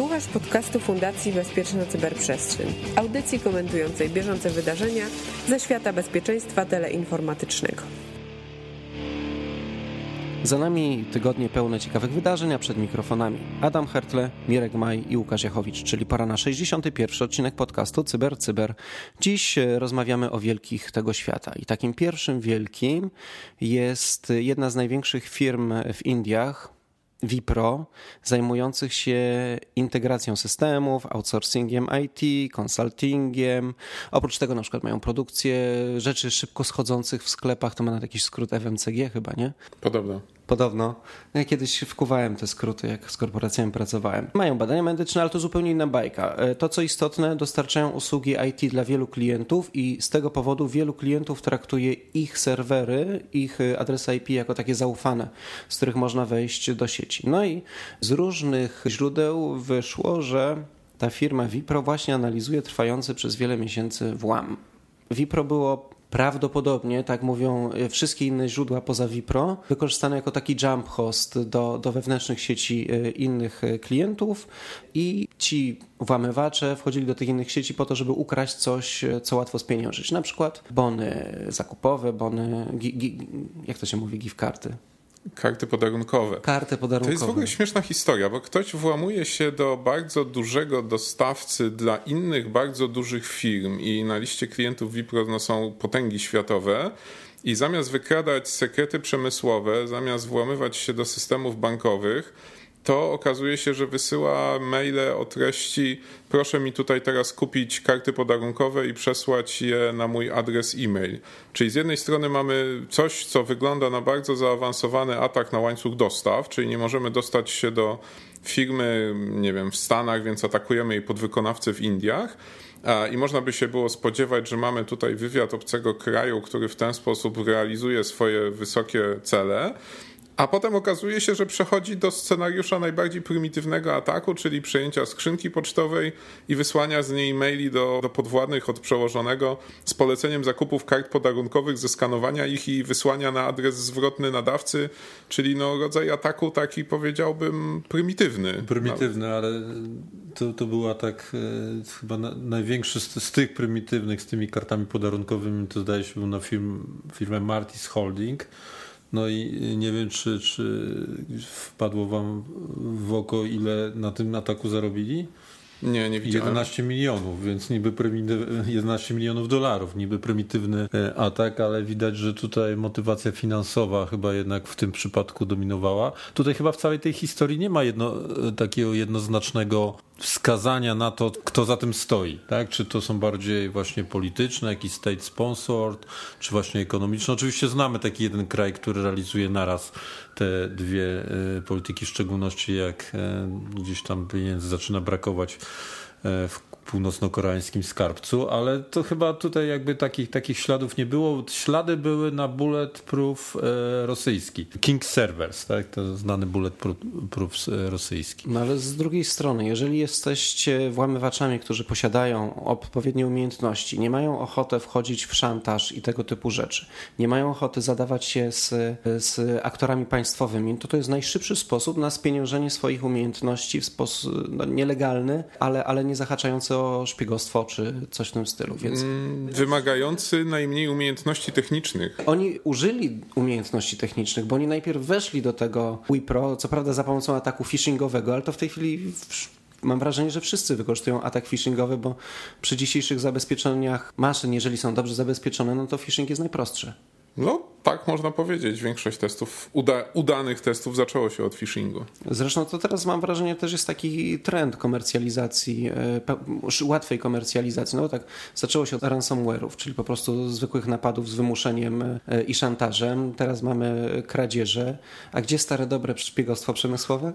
Słuchasz podcastu Fundacji Bezpieczna Cyberprzestrzeń, audycji komentującej bieżące wydarzenia ze świata bezpieczeństwa teleinformatycznego. Za nami tygodnie pełne ciekawych wydarzeń, a przed mikrofonami Adam Hertle, Mirek Maj i Łukasz Jachowicz, czyli pora na 61. odcinek podcastu Cyber Cyber. Dziś e, rozmawiamy o wielkich tego świata i takim pierwszym wielkim jest jedna z największych firm w Indiach, Wipro, zajmujących się integracją systemów, outsourcingiem IT, consultingiem. Oprócz tego na przykład mają produkcję rzeczy szybko schodzących w sklepach, to ma na jakiś skrót FMCG chyba, nie? Podobno. Podobno. Ja kiedyś wkuwałem te skróty, jak z korporacjami pracowałem. Mają badania medyczne, ale to zupełnie inna bajka. E, to, co istotne, dostarczają usługi IT dla wielu klientów i z tego powodu wielu klientów traktuje ich serwery, ich adresy IP jako takie zaufane, z których można wejść do sieci. No i z różnych źródeł wyszło, że ta firma Wipro właśnie analizuje trwający przez wiele miesięcy włam. Wipro było prawdopodobnie, tak mówią e, wszystkie inne źródła poza Wipro, wykorzystane jako taki jump host do, do wewnętrznych sieci e, innych e, klientów i ci włamywacze wchodzili do tych innych sieci po to, żeby ukraść coś, co łatwo spieniążyć. Na przykład bony zakupowe, bony, gi, gi, jak to się mówi, gift karty. Karty podarunkowe. Karty podarunkowe. To jest w ogóle śmieszna historia, bo ktoś włamuje się do bardzo dużego dostawcy dla innych bardzo dużych firm i na liście klientów Wipro no, są potęgi światowe. I zamiast wykradać sekrety przemysłowe, zamiast włamywać się do systemów bankowych, to okazuje się, że wysyła maile o treści proszę mi tutaj teraz kupić karty podarunkowe i przesłać je na mój adres e-mail. Czyli z jednej strony mamy coś, co wygląda na bardzo zaawansowany atak na łańcuch dostaw, czyli nie możemy dostać się do firmy, nie wiem, w Stanach, więc atakujemy jej podwykonawcę w Indiach. I można by się było spodziewać, że mamy tutaj wywiad obcego kraju, który w ten sposób realizuje swoje wysokie cele. A potem okazuje się, że przechodzi do scenariusza najbardziej prymitywnego ataku, czyli przejęcia skrzynki pocztowej i wysłania z niej maili do, do podwładnych od przełożonego z poleceniem zakupów kart podarunkowych, zeskanowania ich i wysłania na adres zwrotny nadawcy, czyli no rodzaj ataku taki powiedziałbym prymitywny. Prymitywny, ale to, to był atak e, chyba na, największy z, z, tych prymitywnych z tymi kartami podarunkowymi, to zdaje się był na firm, firmę Martis Holding no i nie wiem, czy, czy wpadło wam w oko, ile na tym ataku zarobili? Nie, nie widziałem. 11 milionów, więc niby 11 milionów dolarów, niby prymitywny e, atak, ale widać, że tutaj motywacja finansowa chyba jednak w tym przypadku dominowała. Tutaj chyba w całej tej historii nie ma jedno, e, takiego jednoznacznego wskazania na to, kto za tym stoi. Tak? Czy to są bardziej właśnie polityczne, jakiś state sponsored, czy właśnie ekonomiczne. Oczywiście znamy taki jeden kraj, który realizuje naraz te dwie e, polityki, w szczególności jak e, gdzieś tam pieniędzy zaczyna brakować e, w północno-koreańskim skarbcu, ale to chyba tutaj jakby takich, takich śladów nie było. Ślady były na bulletproof e, rosyjski. King Servers, tak? To znany bulletproof rosyjski. No ale z drugiej strony, jeżeli jesteście włamywaczami, którzy posiadają odpowiednie umiejętności, nie mają ochoty wchodzić w szantaż i tego typu rzeczy, nie mają ochoty zadawać się z, z aktorami państwowymi, to to jest najszybszy sposób na spieniężenie swoich umiejętności w sposób no, nielegalny, ale, ale nie zahaczający o szpiegostwo czy coś w tym stylu. Więc... Mm, wymagający najmniej umiejętności technicznych. Oni użyli umiejętności technicznych, bo oni najpierw weszli do tego Wipro, co prawda za pomocą ataku phishingowego, ale to w tej chwili mam wrażenie, że wszyscy wykorzystują atak phishingowy, bo przy dzisiejszych zabezpieczeniach maszyn, jeżeli są dobrze zabezpieczone, no to phishing jest najprostszy. No, tak można powiedzieć. Większość testów, uda, udanych testów zaczęło się od phishingu. Zresztą to teraz mam wrażenie też jest taki trend komercjalizacji, e, łatwej komercjalizacji. No tak, zaczęło się od ransomware'ów, czyli po prostu zwykłych napadów z wymuszeniem e, i szantażem. Teraz mamy kradzieże. A gdzie stare dobre szpiegostwo przemysłowe?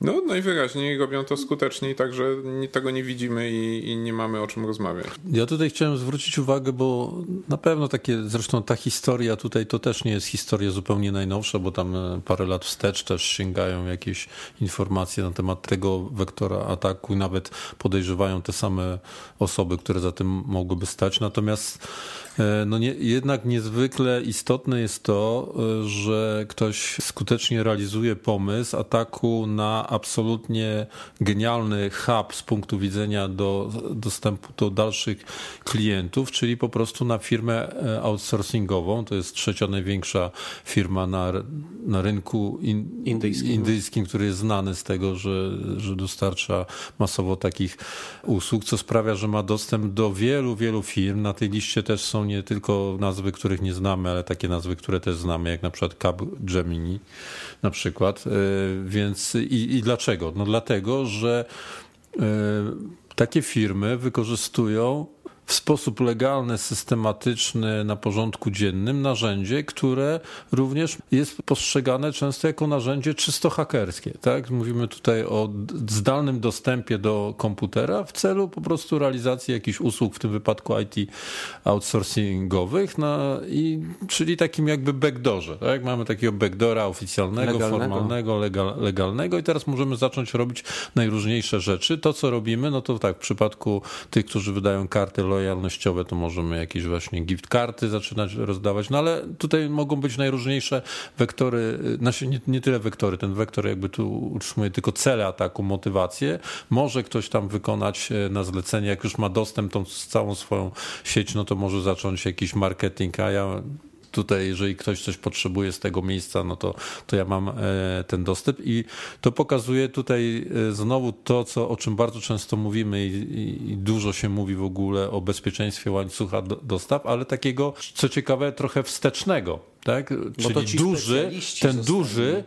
No, najwyraźniej robią to skuteczniej, także tego nie widzimy i, i, nie mamy o czym rozmawiać. Ja tutaj chciałem zwrócić uwagę, bo na pewno takie, zresztą ta historia tutaj to też nie jest historia zupełnie najnowsza, bo tam e, parę lat wstecz też sięgają jakieś informacje na temat tego wektora ataku i nawet podejrzewają te same osoby, które za tym mogłyby stać. Natomiast no nie, jednak niezwykle istotne jest to, e, że ktoś skutecznie realizuje pomysł ataku na absolutnie genialny hub z punktu widzenia do dostępu do dalszych klientów, czyli po prostu na firmę e, outsourcingową. To jest trzecia największa firma na, na rynku in, indyjskim. indyjskim, który jest znany z tego, że, że dostarcza masowo takich usług, co sprawia, że ma dostęp do wielu, wielu firm. Na tej liście też są nie tylko nazwy, których nie znamy, ale takie nazwy, które też znamy, jak na przykład Cap Gemini na przykład. E, więc i, i dlaczego? No dlatego, że e, takie firmy wykorzystują w sposób legalny, systematyczny, na porządku dziennym narzędzie, które również jest postrzegane często jako narzędzie czysto hakerskie. Tak? Mówimy tutaj o zdalnym dostępie do komputera w celu po prostu realizacji jakichś usług, w tym wypadku IT outsourcingowych, na, i, czyli takim jakby backdoorze. Tak? Mamy takiego backdora oficjalnego, legalnego. formalnego, legal, legalnego i teraz możemy zacząć robić najróżniejsze rzeczy. To, co robimy, no to tak, w przypadku tych, którzy wydają karty lojalnościowe, to możemy jakieś właśnie gift karty zaczynać rozdawać, no ale tutaj mogą być najróżniejsze wektory, znaczy nie, nie tyle wektory, ten wektor jakby tu utrzymuje tylko cele ataku, motywację. Może ktoś tam wykonać e, na zlecenie, jak już ma dostęp tą całą swoją sieć, no to może zacząć jakiś marketing, a ja tutaj, jeżeli ktoś coś potrzebuje z tego miejsca, no to, to ja mam e, ten dostęp. I to pokazuje tutaj e, znowu to, co, o czym bardzo często mówimy i, i dużo się mówi w ogóle o bezpieczeństwie łańcucha dostaw, ale takiego, co ciekawe, trochę wstecznego tak? Czyli duży, ten duży,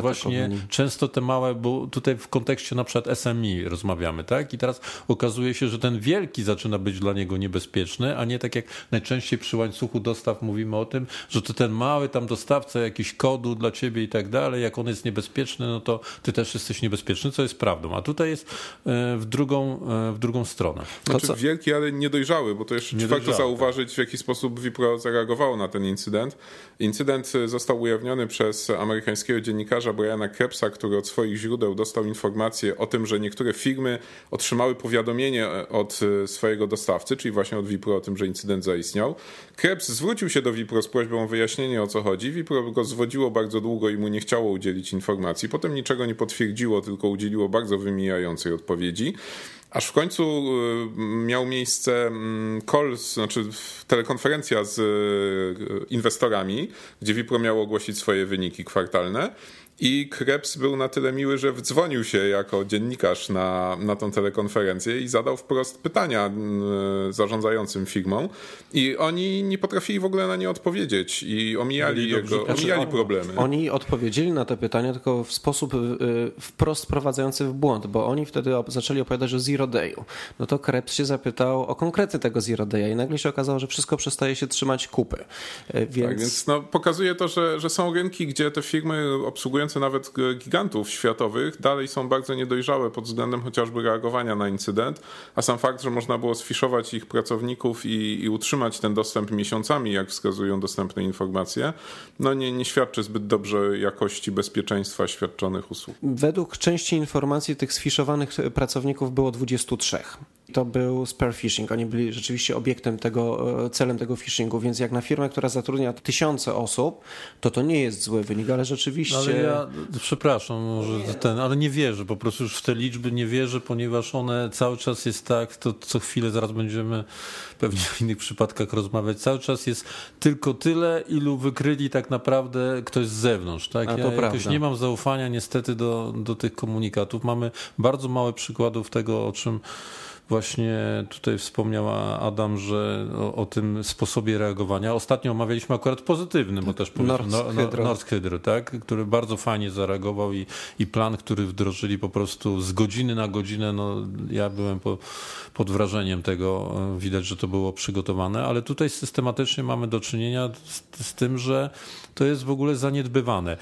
właśnie często te małe, bo tutaj w kontekście na przykład SMI rozmawiamy, tak? I teraz okazuje się, że ten wielki zaczyna być dla niego niebezpieczny, a nie tak jak najczęściej przy łańcuchu dostaw mówimy o tym, że to ten mały tam dostawca jakiś kodu dla ciebie i tak dalej, jak on jest niebezpieczny, no to ty też jesteś niebezpieczny, co jest prawdą. A tutaj jest e, w drugą, e, w drugą stronę. Znaczy co... wielki, ale niedojrzały, bo to jeszcze warto zauważyć, w jaki sposób Wipro zareagowało na ten incydent. Incydent został ujawniony przez amerykańskiego dziennikarza Briana Krebsa, który od swoich źródeł dostał informację o tym, że niektóre firmy otrzymały powiadomienie od swojego dostawcy, czyli właśnie od Wipro o tym, że incydent zaistniał. Krebs zwrócił się do Wipro z prośbą o wyjaśnienie o co chodzi. Wipro go zwodziło bardzo długo i mu nie chciało udzielić informacji. Potem niczego nie potwierdziło, tylko udzieliło bardzo wymijającej odpowiedzi. Aż w końcu y, miał miejsce mm, call, znaczy telekonferencja z y, inwestorami, gdzie Wipro miało ogłosić swoje wyniki kwartalne. I Krebs był na tyle miły, że wdzwonił się jako dziennikarz na, na tą telekonferencję i zadał wprost pytania zarządzającym firmą. I oni nie potrafili w ogóle na nie odpowiedzieć i omijali, jego, omijali znaczy, problemy. Oni odpowiedzieli na te pytania tylko w sposób y, wprost prowadzający w błąd, bo oni wtedy zaczęli opowiadać o Zero Dayu. No to Krebs się zapytał o konkrety tego Zero Daya i nagle się okazało, że wszystko przestaje się trzymać kupy. Y, więc, tak, więc no, pokazuje to, że, że są rynki, gdzie te firmy obsługują nawet gigantów światowych dalej są bardzo niedojrzałe pod względem chociażby reagowania na incydent, a sam fakt, że można było sfiszować ich pracowników i, i utrzymać ten dostęp miesiącami, jak wskazują dostępne informacje, no nie, nie świadczy zbyt dobrze jakości bezpieczeństwa świadczonych usług. Według części informacji tych sfiszowanych pracowników było 23 to był spear phishing. Oni byli rzeczywiście obiektem tego, e, celem tego phishingu, więc jak na firmę, która zatrudnia tysiące osób, to to nie jest zły wynik, ale rzeczywiście... Ale ja, przepraszam, może ten, ale nie wierzę, po prostu już w te liczby nie wierzę, ponieważ one cały czas jest tak, to co chwilę zaraz będziemy pewnie w innych przypadkach rozmawiać, cały czas jest tylko tyle, ilu wykryli tak naprawdę ktoś z zewnątrz. Tak? A to ja prawda. nie mam zaufania niestety do, do tych komunikatów. Mamy bardzo mało przykładów tego, o czym Właśnie tutaj wspomniała Adam, że o, o, tym sposobie reagowania. Ostatnio omawialiśmy akurat pozytywny, bo też Nord no, no, Nord Hydro, tak? który bardzo fajnie zareagował i, i plan, który wdrożyli po prostu z godziny na godzinę. No, ja byłem po, pod wrażeniem tego, widać, że to było przygotowane, ale tutaj systematycznie mamy do czynienia z, z tym, że to jest w ogóle zaniedbywane.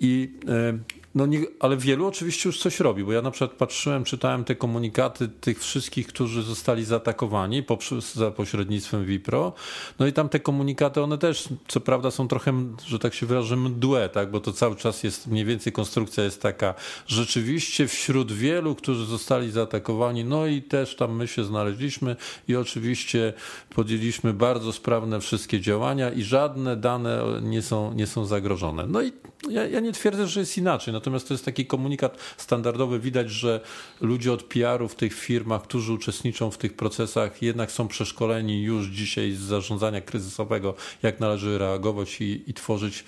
I e, no nie, ale wielu oczywiście już coś robi, bo ja na przykład patrzyłem, czytałem te komunikaty tych wszystkich, którzy zostali zaatakowani poprzez, za pośrednictwem Wipro. No i tam te komunikaty, one też, co prawda, są trochę, że tak się wyrażę, mdłe, tak? bo to cały czas jest, mniej więcej konstrukcja jest taka, rzeczywiście wśród wielu, którzy zostali zaatakowani, no i też tam my się znaleźliśmy i oczywiście podjęliśmy bardzo sprawne wszystkie działania i żadne dane nie są, nie są zagrożone. No i ja, ja nie twierdzę, że jest inaczej. Natomiast natomiast to jest taki komunikat standardowy. Widać, że ludzie od PR-u w tych firmach, którzy uczestniczą w tych procesach, jednak są przeszkoleni już dzisiaj z zarządzania kryzysowego, jak należy reagować i, i tworzyć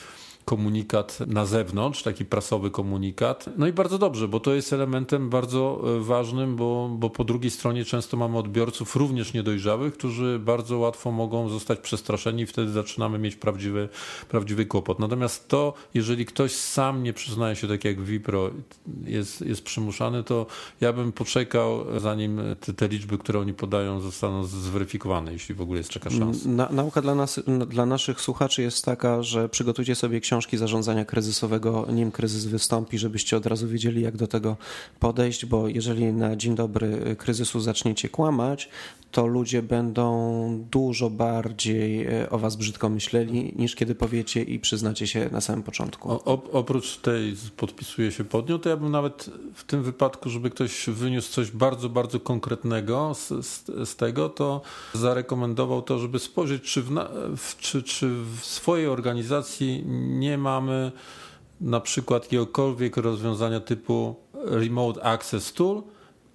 komunikat na zewnątrz, taki prasowy komunikat. No i bardzo dobrze, bo to jest elementem bardzo e, ważnym, bo, bo po drugiej stronie często mamy odbiorców również niedojrzałych, którzy bardzo łatwo mogą zostać przestraszeni i wtedy zaczynamy mieć prawdziwy, prawdziwy kłopot. Natomiast to, jeżeli ktoś sam nie przyznaje się, tak jak Wipro, jest, jest przymuszany, to ja bym poczekał, zanim te, te liczby, które oni podają, zostaną zweryfikowane, jeśli w ogóle jest taka szansa. Na, nauka dla, nas, dla naszych słuchaczy jest taka, że przygotujcie sobie książkę książki zarządzania kryzysowego, nim kryzys wystąpi, żebyście od razu wiedzieli, jak do tego podejść, bo jeżeli na dzień dobry kryzysu zaczniecie kłamać, to ludzie będą dużo bardziej e, o was brzydko myśleli, niż kiedy powiecie i przyznacie się na samym początku. O, oprócz tej podpisuję się pod nią, to ja bym nawet w tym wypadku, żeby ktoś wyniósł coś bardzo, bardzo konkretnego z, z, z tego, to zarekomendował to, żeby spojrzeć, czy w, czy, czy w swojej organizacji nie mamy na przykład jakiegokolwiek rozwiązania typu Remote Access Tool,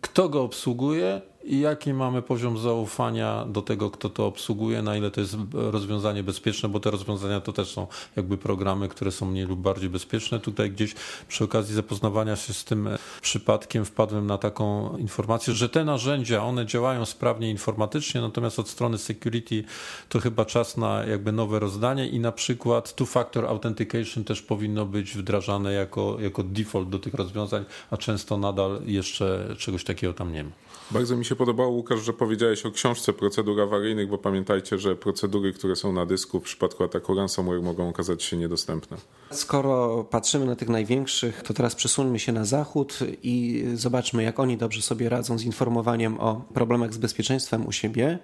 kto go obsługuje i jaki mamy poziom zaufania do tego, kto to obsługuje, na ile to jest rozwiązanie bezpieczne, bo te rozwiązania to też są jakby programy, które są mniej lub bardziej bezpieczne. Tutaj gdzieś przy okazji zapoznawania się z tym przypadkiem wpadłem na taką informację, że te narzędzia, one działają sprawnie informatycznie, natomiast od strony security to chyba czas na jakby nowe rozdanie i na przykład two-factor authentication też powinno być wdrażane jako, jako default do tych rozwiązań, a często nadal jeszcze czegoś takiego tam nie ma. Bardzo mi się podobało, Łukasz, że powiedziałeś o książce procedur awaryjnych, bo pamiętajcie, że procedury, które są na dysku w przypadku ataku ransomware mogą okazać się niedostępne. Skoro patrzymy na tych największych, to teraz przesuńmy się na zachód i zobaczmy, jak oni dobrze sobie radzą z informowaniem o problemach z bezpieczeństwem u siebie.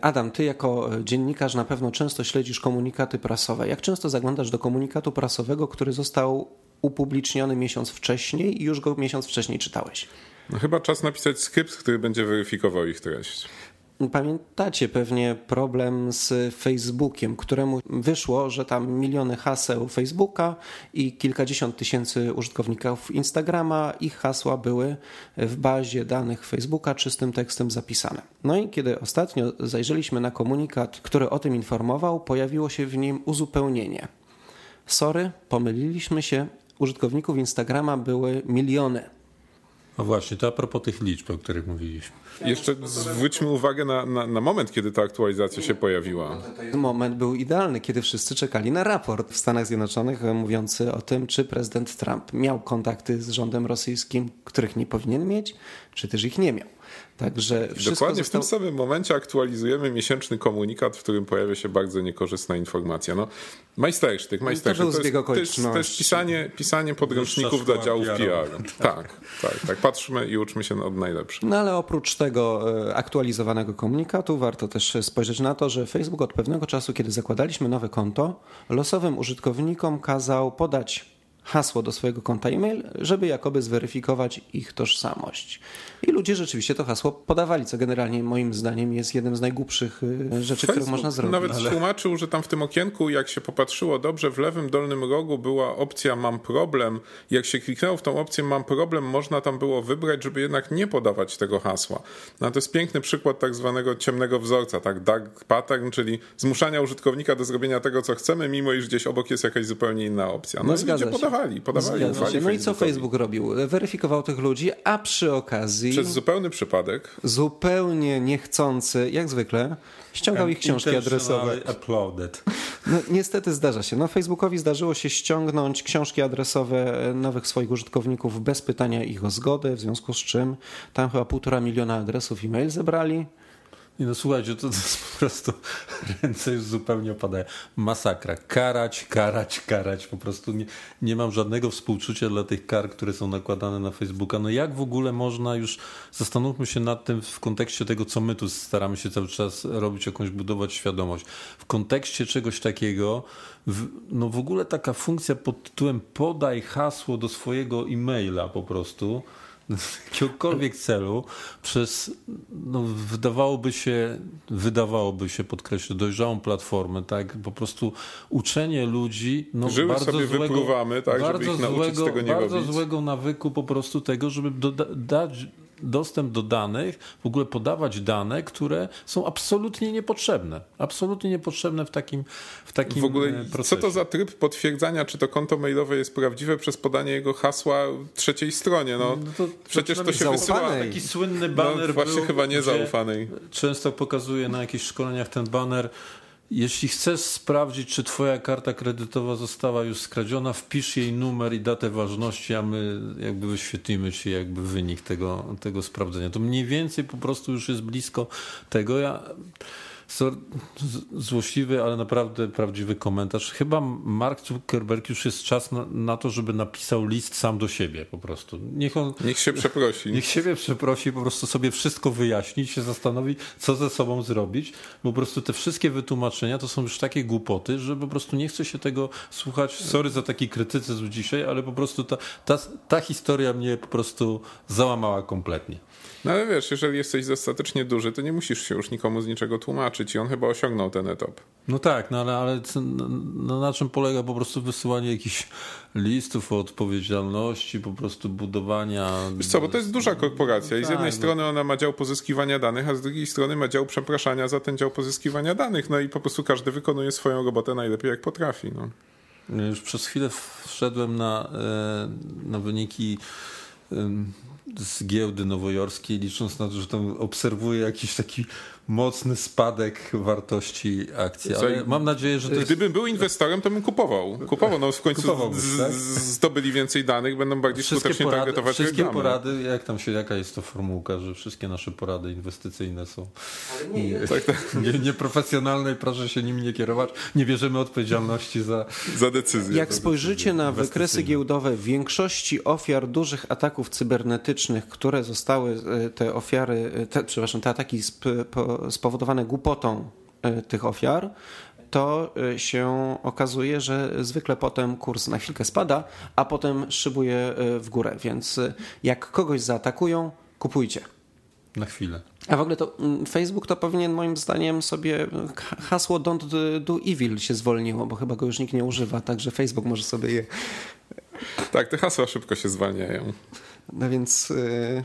Adam, ty jako dziennikarz na pewno często śledzisz komunikaty prasowe. Jak często zaglądasz do komunikatu prasowego, który został upubliczniony miesiąc wcześniej i już go miesiąc wcześniej czytałeś? No chyba czas napisać skrypt, który będzie weryfikował ich treść. Pamiętacie pewnie problem z Facebookiem, któremu wyszło, że tam miliony haseł Facebooka i kilkadziesiąt tysięcy użytkowników Instagrama, ich hasła były w bazie danych Facebooka czystym tekstem zapisane. No i kiedy ostatnio zajrzeliśmy na komunikat, który o tym informował, pojawiło się w nim uzupełnienie. Sorry, pomyliliśmy się, użytkowników Instagrama były miliony. No właśnie, to a propos tych liczb, o których mówiliśmy. Jeszcze zwróćmy uwagę na, na, na, moment, kiedy ta aktualizacja się pojawiła. Moment był idealny, kiedy wszyscy czekali na raport w Stanach Zjednoczonych mówiący o tym, czy prezydent Trump miał kontakty z rządem rosyjskim, których nie powinien mieć, czy też ich nie miał. Także Dokładnie zostało... w tym samym momencie aktualizujemy miesięczny komunikat, w którym pojawia się bardzo niekorzystna informacja. No, majstersztyk, majstersztyk. To, to, jest, to, jest, to jest pisanie, pisanie podręczników dla działów PR. Tak, tak, tak. Patrzmy i uczmy się od najlepszych. No ale oprócz tego e, aktualizowanego komunikatu warto też spojrzeć na to, że Facebook od pewnego czasu, kiedy zakładaliśmy nowe konto, losowym użytkownikom kazał podać hasło do swojego konta e-mail, żeby jakoby zweryfikować ich tożsamość. I ludzie rzeczywiście to hasło podawali, co generalnie moim zdaniem jest jednym z najgłupszych y, rzeczy, które można zrobić. Nawet ale... tłumaczył, że tam w tym okienku, jak się popatrzyło dobrze, w lewym dolnym rogu była opcja mam problem. Jak się kliknęło w tą opcję mam problem, można tam było wybrać, żeby jednak nie podawać tego hasła. No to jest piękny przykład tak zwanego ciemnego wzorca, tak dark pattern, czyli zmuszania użytkownika do zrobienia tego, co chcemy, mimo iż gdzieś obok jest jakaś zupełnie inna opcja. No, no i ludzie podawali, podawali. No i co Facebook robił? Weryfikował tych ludzi, a przy okazji przez zupełny przypadek. Zupełnie niechcący, jak zwykle, ściągał ich książki adresowe. Uploaded. No, niestety zdarza się. No, Facebookowi zdarzyło się ściągnąć książki adresowe nowych swoich użytkowników bez pytania ich o zgodę, w związku z czym tam chyba półtora miliona adresów e-mail zebrali. Nie no słuchajcie, to, to jest po prostu ręce już zupełnie opadają. Masakra. Karać, karać, karać. Po prostu nie, nie mam żadnego współczucia dla tych kar, które są nakładane na Facebooka. No jak w ogóle można już, zastanówmy się nad tym w kontekście tego, co my tu staramy się cały czas robić, jakąś budować świadomość. W kontekście czegoś takiego, w, no w ogóle taka funkcja pod tytułem podaj hasło do swojego e-maila po prostu, jakiegokolwiek celu przez, no, wydawałoby się, wydawałoby się, podkreślę, dojrzałą platformę, tak, po prostu uczenie ludzi, no, Żyły bardzo sobie złego, wypruwamy, tak, bardzo żeby ich nauczyć złego, tego nie bardzo robić. złego nawyku po prostu tego, żeby doda- dać dostęp do danych, w ogóle podawać dane, które są absolutnie niepotrzebne. Absolutnie niepotrzebne w takim, w takim W ogóle, e, co procesie. to za tryb potwierdzania, czy to konto mailowe jest prawdziwe przez podanie jego hasła trzeciej stronie? No, No to przecież to się wysyła. Taki słynny No, baner właśnie był, chyba nie gdzie zaufanej. Często pokazuje na jakichś szkoleniach ten baner. Jeśli chcesz sprawdzić, czy twoja karta kredytowa została już skradziona, wpisz jej numer i datę ważności, a my jakby wyświetlimy ci jakby wynik tego, tego sprawdzenia. To mniej więcej po prostu już jest blisko tego. Ja złośliwy, ale naprawdę prawdziwy komentarz. Chyba Mark Zuckerberg już jest czas na, na to, żeby napisał list sam do siebie po prostu. Niech on Niech się przeprosi. Niech siebie przeprosi, po prostu sobie wszystko wyjaśni, się zastanowi, co ze sobą zrobić. Bo po prostu te wszystkie wytłumaczenia to są już takie głupoty, że po prostu nie chce się tego słuchać. Sorry za taki krytycyzm dzisiaj, ale po prostu ta, ta, ta historia mnie po prostu załamała kompletnie. No ale wiesz, jeżeli jesteś dostatecznie duży, to nie musisz się już nikomu z niczego tłumaczyć i on chyba osiągnął ten etap. No tak, no ale, ale no, no, na czym polega po prostu wysyłanie jakichś listów o odpowiedzialności, po prostu budowania... Wiesz co, bo to jest duża korporacja i z Tak, jednej no. strony ona ma dział pozyskiwania danych, a z drugiej strony ma dział przepraszania za ten dział pozyskiwania danych. No i po prostu każdy wykonuje swoją robotę najlepiej jak potrafi. No. Ja Już przez chwilę wszedłem na, e, na wyniki z giełdy nowojorskiej, licząc na to, że tam obserwuję jakiś taki mocny spadek wartości akcji. Ale mam nadzieję, że to jest... Gdybym był inwestorem, to bym kupował. Kupował, no w końcu z, tak? zdobyli więcej danych, będą bardziej Wszystkie skutecznie porady, targetować wszystkie reklamy. porady, jak tam się, jaka jest to formułka, że wszystkie nasze porady inwestycyjne są nie, Tak, tak, nie, nieprofesjonalne i proszę się nimi nie kierować. Nie bierzemy odpowiedzialności za... za decyzję. Jak spojrzycie na wykresy giełdowe większości ofiar dużych ataków cybernetycznych, które zostały e, te ofiary, e, te, przepraszam, te ataki sp- po- spowodowane głupotą e, tych ofiar, to e, się okazuje, że zwykle potem kurs na chwilkę spada, a potem szybuje e, w górę. Więc jak kogoś zaatakują, kupujcie. Na chwilę. A w ogóle to mm, Facebook to powinien moim zdaniem sobie ha- hasło don't do evil się zwolniło, bo chyba go już nikt nie używa, także Facebook może sobie je. Tak, te hasła szybko się zwalniają. No więc yy,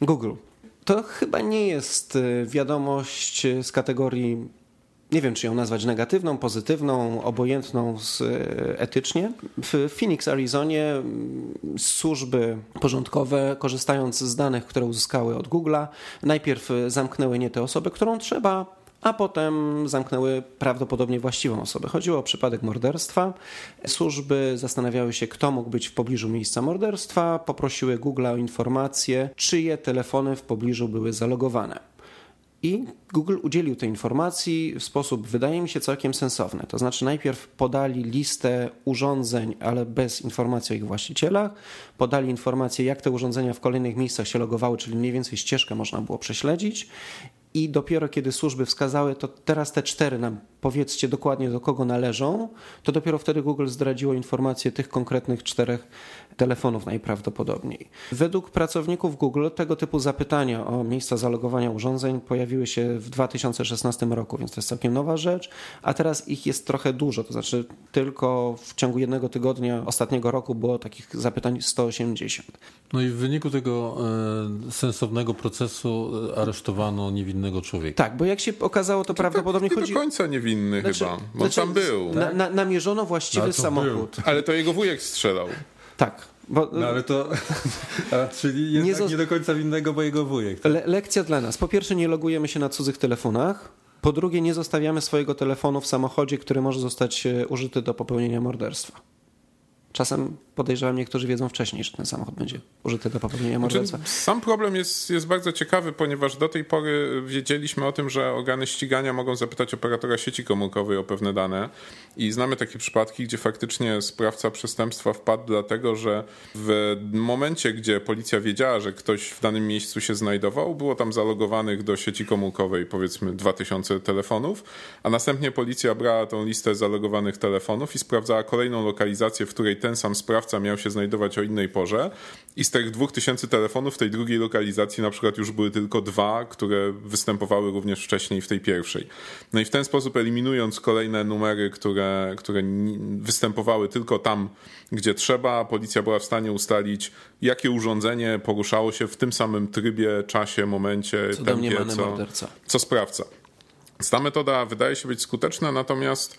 Google. To chyba nie jest y, wiadomość y, z kategorii nie wiem, czy ją nazwać negatywną, pozytywną, obojętną z, y, etycznie. W Phoenix, Arizonie mm, służby porządkowe, korzystając z danych, które uzyskały od Google'a, najpierw zamknęły nie tę osobę, którą trzeba, a potem zamknęły prawdopodobnie właściwą osobę. Chodziło o przypadek morderstwa. Służby zastanawiały się, kto mógł być w pobliżu miejsca morderstwa, poprosiły Google o informację, czyje telefony w pobliżu były zalogowane. I Google udzielił tej informacji w sposób, wydaje mi się, całkiem sensowny. To znaczy, najpierw podali listę urządzeń, ale bez informacji o ich właścicielach. Podali informację, jak te urządzenia w kolejnych miejscach się logowały, czyli mniej więcej ścieżkę można było prześledzić. I dopiero kiedy służby wskazały, to teraz te cztery nam powiedzcie dokładnie do kogo należą, to dopiero wtedy Google zdradziło informację tych konkretnych czterech telefonów najprawdopodobniej. Według pracowników Google tego typu zapytania o miejsca zalogowania urządzeń pojawiły się w 2016 roku, więc to jest całkiem nowa rzecz, a teraz ich jest trochę dużo, to znaczy tylko w ciągu jednego tygodnia ostatniego roku było takich zapytań 180. No i w wyniku tego e, sensownego procesu e, aresztowano niewinnego człowieka. Tak, bo jak się okazało, to prawdopodobnie nie chodzi... do końca niewinny Znaczy- chyba, bo znaczy, tam był. Na, na, namierzono właściwy No samochód. Ale to jego wujek strzelał. Tak. Bo, No ale to, a, czyli jednak Nie nie, do końca winnego, bo jego wujek. tak? Le lekcja dla nas. Po pierwsze, nie logujemy się na cudzych telefonach. Po drugie, nie zostawiamy swojego telefonu w samochodzie, który może zostać e, użyty do popełnienia morderstwa. Czasem podejrzewam, niektórzy wiedzą wcześniej, że ten samochód będzie użyty do popełnienia morderstwa. Znaczy, sam problem jest, jest bardzo ciekawy, ponieważ do tej pory wiedzieliśmy o tym, że organy ścigania mogą zapytać operatora sieci komórkowej o pewne dane i znamy takie przypadki, gdzie faktycznie sprawca przestępstwa wpadł dlatego, że w momencie, gdzie policja wiedziała, że ktoś w danym miejscu się znajdował, było tam zalogowanych do sieci komórkowej powiedzmy 2000 telefonów, a następnie policja brała tą listę zalogowanych telefonów i sprawdzała kolejną lokalizację, w której ten sam sprawca miał się znajdować o innej porze i z tych 2000 telefonów w tej drugiej lokalizacji na przykład już były tylko dwa, które występowały również wcześniej w tej pierwszej. No i w ten sposób eliminując kolejne numery, które, które występowały tylko tam, gdzie trzeba, policja była w stanie ustalić, jakie urządzenie poruszało się w tym samym trybie, czasie, momencie, co tempie, co, co sprawca. Ta metoda wydaje się być skuteczna, natomiast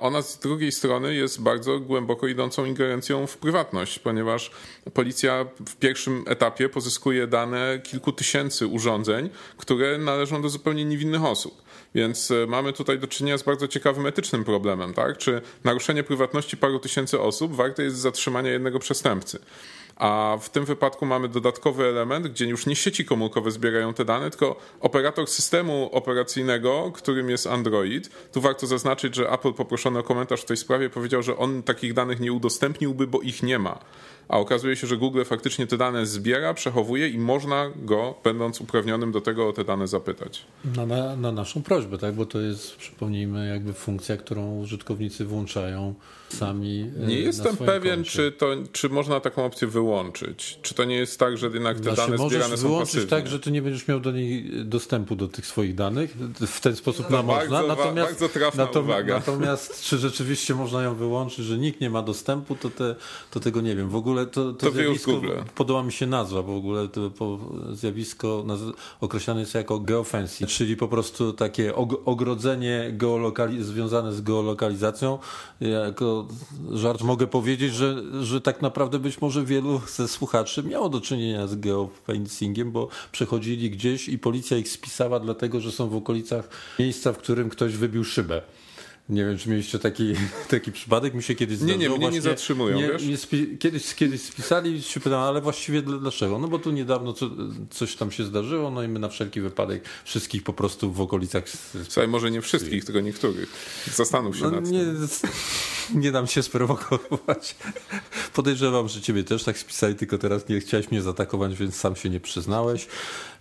ona z drugiej strony jest bardzo głęboko idącą ingerencją w prywatność, ponieważ policja w pierwszym etapie pozyskuje dane kilku tysięcy urządzeń, które należą do zupełnie niewinnych osób. Więc e, mamy tutaj do czynienia z bardzo ciekawym etycznym problemem, tak? Czy naruszenie prywatności paru tysięcy osób warte jest zatrzymania jednego przestępcy? A w tym wypadku mamy dodatkowy element, gdzie już nie sieci komórkowe zbierają te dane, tylko operator systemu operacyjnego, którym jest Android. Tu warto zaznaczyć, że Apple poproszony o komentarz w tej sprawie powiedział, że on takich danych nie udostępniłby, bo ich nie ma a okazuje się, że Google faktycznie te dane zbiera, przechowuje i można go, będąc uprawnionym do tego, o te dane zapytać. Na, na, na naszą prośbę, tak? Bo to jest, przypomnijmy, jakby funkcja, którą użytkownicy włączają sami. E, nie jestem pewien, czy, to, czy można taką opcję wyłączyć. Czy to nie jest tak, że jednak te znaczy, dane zbierane są wyłączyć tak, że ty nie będziesz miał do niej dostępu do tych swoich danych. W ten sposób no, można. Bardzo, natomiast, bardzo trafna uwaga. natomiast czy rzeczywiście można ją wyłączyć, że nikt nie ma dostępu, to, te, to tego nie wiem. W ogóle to, to, to zjawisko, podoba mi się nazwa w ogóle, to zjawisko określane jest jako geofencing, czyli po prostu takie ogrodzenie geolokali- związane z geolokalizacją. Jako żart mogę powiedzieć, że, że tak naprawdę być może wielu ze słuchaczy miało do czynienia z geofencingiem, bo przechodzili gdzieś i policja ich spisała dlatego, że są w okolicach miejsca, w którym ktoś wybił szybę. Nie wiem, czy mieliście taki, taki przypadek, mi się kiedyś zdarzyło. Nie, nie, mnie nie zatrzymują, nie, wiesz? Nie spi, kiedyś, kiedyś spisali i się pytałem, ale właściwie dlaczego? No bo tu niedawno co, coś tam się zdarzyło, no i my na wszelki wypadek wszystkich po prostu w okolicach... Słuchaj, może nie wszystkich, tylko niektórych. Zastanów się no, nad nie, tym. Nie dam się sprowokować. Podejrzewam, że ciebie też tak spisali, tylko teraz nie chciałeś mnie zaatakować, więc sam się nie przyznałeś.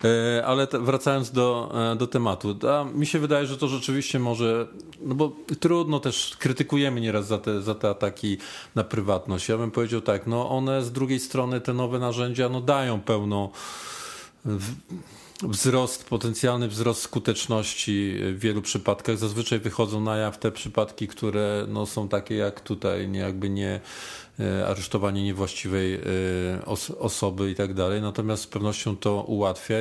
E, ale wracając do, e, do tematu, mi się wydaje, że to rzeczywiście może, no bo trudno też, krytykujemy nieraz za te, za te ataki na prywatność. Ja bym powiedział tak, no one z drugiej strony, te nowe narzędzia, no dają pełną wzrost, potencjalny wzrost skuteczności w wielu przypadkach. Zazwyczaj wychodzą na jaw te przypadki, które no, są takie jak tutaj, nie, jakby nie e, aresztowanie niewłaściwej osoby i tak dalej. Natomiast z pewnością to ułatwia.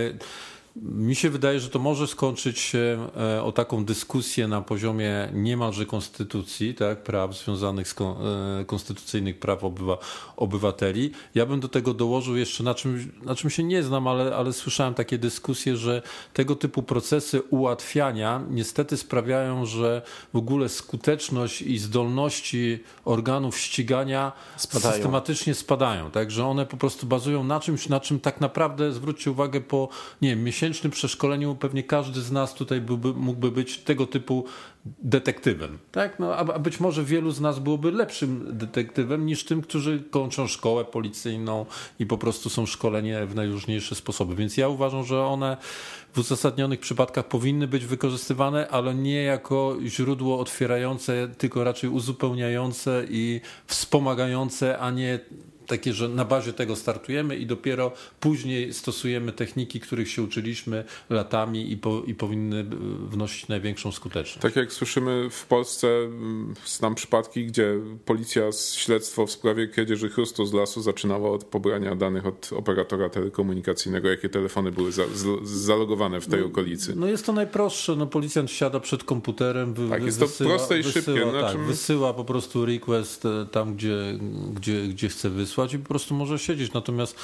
Mi się wydaje, że to może skończyć się e, o taką dyskusję na poziomie niemalże konstytucji, tak, praw związanych z e, konstytucyjnych praw obywa, obywateli. Ja bym do tego dołożył jeszcze, na czym, na czym się nie znam, ale, ale słyszałem takie dyskusje, że tego typu procesy ułatwiania niestety sprawiają, że w ogóle skuteczność i zdolności organów ścigania spadają. systematycznie spadają. Tak, że one po prostu bazują na czymś, na czym tak naprawdę, zwróćcie uwagę, po nie wiem, miesięcznym przeszkoleniu pewnie każdy z nas tutaj byłby, mógłby być tego typu detektywem. Tak? No, a, być może wielu z nas byłoby lepszym detektywem niż tym, którzy kończą szkołę policyjną i po prostu są szkoleni w najróżniejsze sposoby. Więc ja uważam, że one w uzasadnionych przypadkach powinny być wykorzystywane, ale nie jako źródło otwierające, tylko raczej uzupełniające i wspomagające, a nie takie, że na bazie tego startujemy i dopiero później stosujemy techniki, których się uczyliśmy latami i, po, i powinny e, wnosić największą skuteczność. Tak jak słyszymy w Polsce, mm, znam przypadki, gdzie policja śledztwo w sprawie kradzieży chrustu z lasu zaczynała od pobrania danych od operatora telekomunikacyjnego, jakie telefony były za, z, zalogowane w tej no, okolicy. No jest to najprostsze. No, policjant siada przed komputerem, wy, tak, jest wysyła, to proste i szybkie. Wysyła, tak, czym... wysyła po prostu request e, tam, gdzie, gdzie, gdzie chce wysłać wysłać i po prostu może siedzieć. Natomiast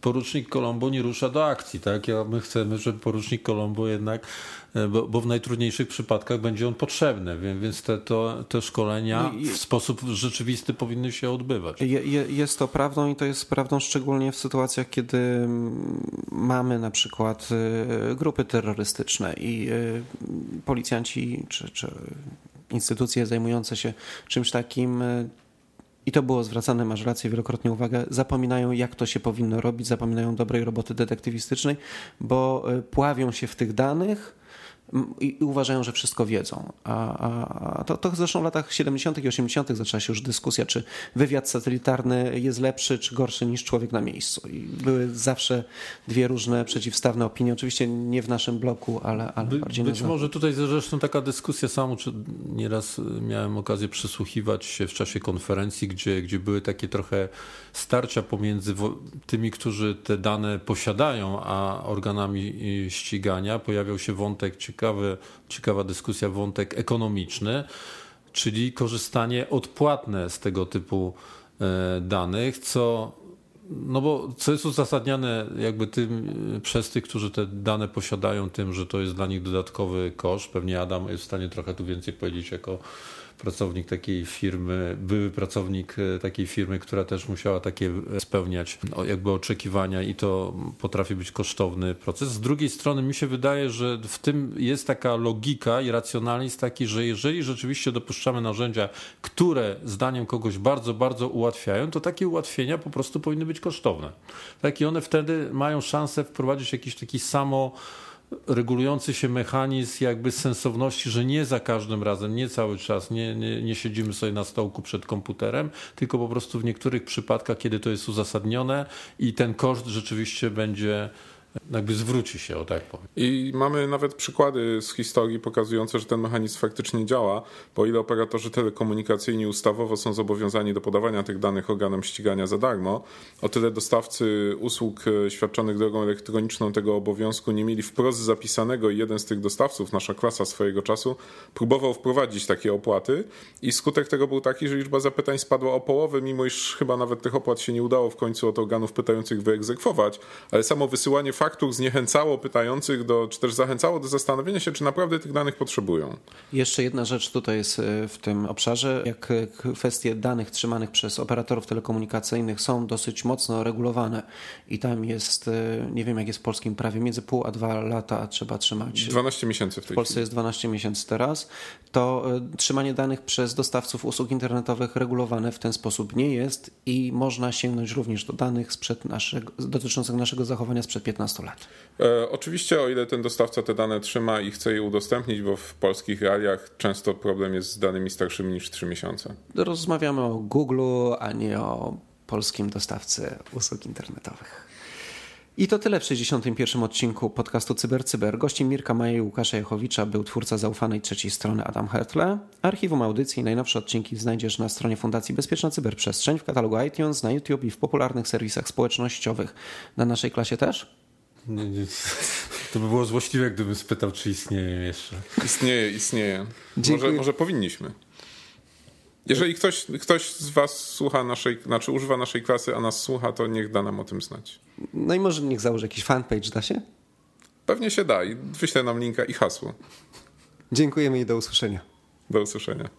porucznik Colombo nie rusza do akcji, tak? Ja, my chcemy, żeby porucznik Colombo jednak, e, bo, bo w najtrudniejszych przypadkach będzie on potrzebny, więc te, to, te szkolenia no w sposób rzeczywisty powinny się odbywać. Je, jest to prawdą i to jest prawdą szczególnie w sytuacjach, kiedy mm, mamy na przykład e, grupy terrorystyczne i e, policjanci czy, czy instytucje zajmujące się czymś takim i to było zwracane, masz rację, wielokrotnie uwagę, zapominają jak to się powinno robić, zapominają dobrej roboty detektywistycznej, bo e, pławią się w tych danych, i, uważają, że wszystko wiedzą. A, a to, to zresztą w latach 70. i 80. zaczęła się już dyskusja, czy wywiad satelitarny jest lepszy czy gorszy niż człowiek na miejscu. I były zawsze dwie różne przeciwstawne opinie. Oczywiście nie w naszym bloku, ale, ale By, bardziej Być może tutaj zresztą taka dyskusja samą, czy nieraz miałem okazję przysłuchiwać się w czasie konferencji, gdzie, gdzie były takie trochę starcia pomiędzy tymi, którzy te dane posiadają, a organami ścigania. Pojawiał się wątek ciekawy, ciekawa dyskusja, wątek ekonomiczny, czyli korzystanie odpłatne z tego typu e, danych, co no bo co jest uzasadniane jakby tym przez tych, którzy te dane posiadają, tym, że to jest dla nich dodatkowy koszt. Pewnie Adam jest w stanie trochę tu więcej powiedzieć jako pracownik takiej firmy, były pracownik e, takiej firmy, która też musiała takie e, spełniać no, jakby oczekiwania i to potrafi być kosztowny proces. Z drugiej strony mi się wydaje, że w tym jest taka logika i racjonalizm taki, że jeżeli rzeczywiście dopuszczamy narzędzia, które zdaniem kogoś bardzo, bardzo ułatwiają, to takie ułatwienia po prostu powinny być kosztowne. Tak i one wtedy mają szansę wprowadzić jakiś taki samo regulujący się mechanizm jakby sensowności, że nie za każdym razem, nie cały czas, nie, nie, nie siedzimy sobie na stołku przed komputerem, tylko po prostu w niektórych przypadkach, kiedy to jest uzasadnione i ten koszt rzeczywiście będzie jakby zwróci się, o tak powiem. I mamy nawet przykłady z historii pokazujące, że ten mechanizm faktycznie działa, bo ile operatorzy telekomunikacyjni ustawowo są zobowiązani do podawania tych danych organom ścigania za darmo, o tyle dostawcy usług e, świadczonych drogą elektroniczną tego obowiązku nie mieli wprost zapisanego i jeden z tych dostawców, nasza klasa swojego czasu, próbował wprowadzić takie opłaty i skutek tego był taki, że liczba zapytań spadła o połowę, mimo iż chyba nawet tych opłat się nie udało w końcu od organów pytających wyegzekwować, ale samo wysyłanie faktur zniechęcało pytających do, czy też zachęcało do zastanowienia się, czy naprawdę tych danych potrzebują. Jeszcze jedna rzecz tutaj jest e, w tym obszarze, jak e, kwestie danych trzymanych przez operatorów telekomunikacyjnych są dosyć mocno regulowane i tam jest, e, nie wiem jak jest w polskim prawie, między pół a dwa lata trzeba trzymać. 12 miesięcy w tej W Polsce chwili. jest 12 miesięcy teraz. To trzymanie danych przez dostawców usług internetowych regulowane w ten sposób nie jest i można sięgnąć również do danych sprzed naszego, dotyczących naszego zachowania sprzed 15 15 lat. E, oczywiście, o ile ten dostawca te dane trzyma i chce je udostępnić, bo w polskich realiach często problem jest z danymi starszymi niż 3 miesiące. Rozmawiamy o Google, a nie o polskim dostawcy usług internetowych. I to tyle w 61. odcinku podcastu CyberCyber. Gościem Mirka Maja i Łukasza Jachowicza był twórca zaufanej trzeciej strony Adam Hertle. Archiwum audycji i najnowsze odcinki znajdziesz na stronie Fundacji Bezpieczna Cyberprzestrzeń, w katalogu iTunes, na YouTube i w popularnych serwisach społecznościowych. Na naszej klasie też? Nie, nie. To by było złośliwe, gdybym spytał, czy istnieje jeszcze. Istnieje, istnieje. Może, może powinniśmy. Jeżeli ktoś, ktoś z Was słucha naszej, znaczy używa naszej klasy, a nas słucha, to niech da nam o tym znać. No i może niech założy jakiś fanpage, da się? Pewnie się da i wyślę nam linka i hasło. Dziękujemy i do usłyszenia. Do usłyszenia.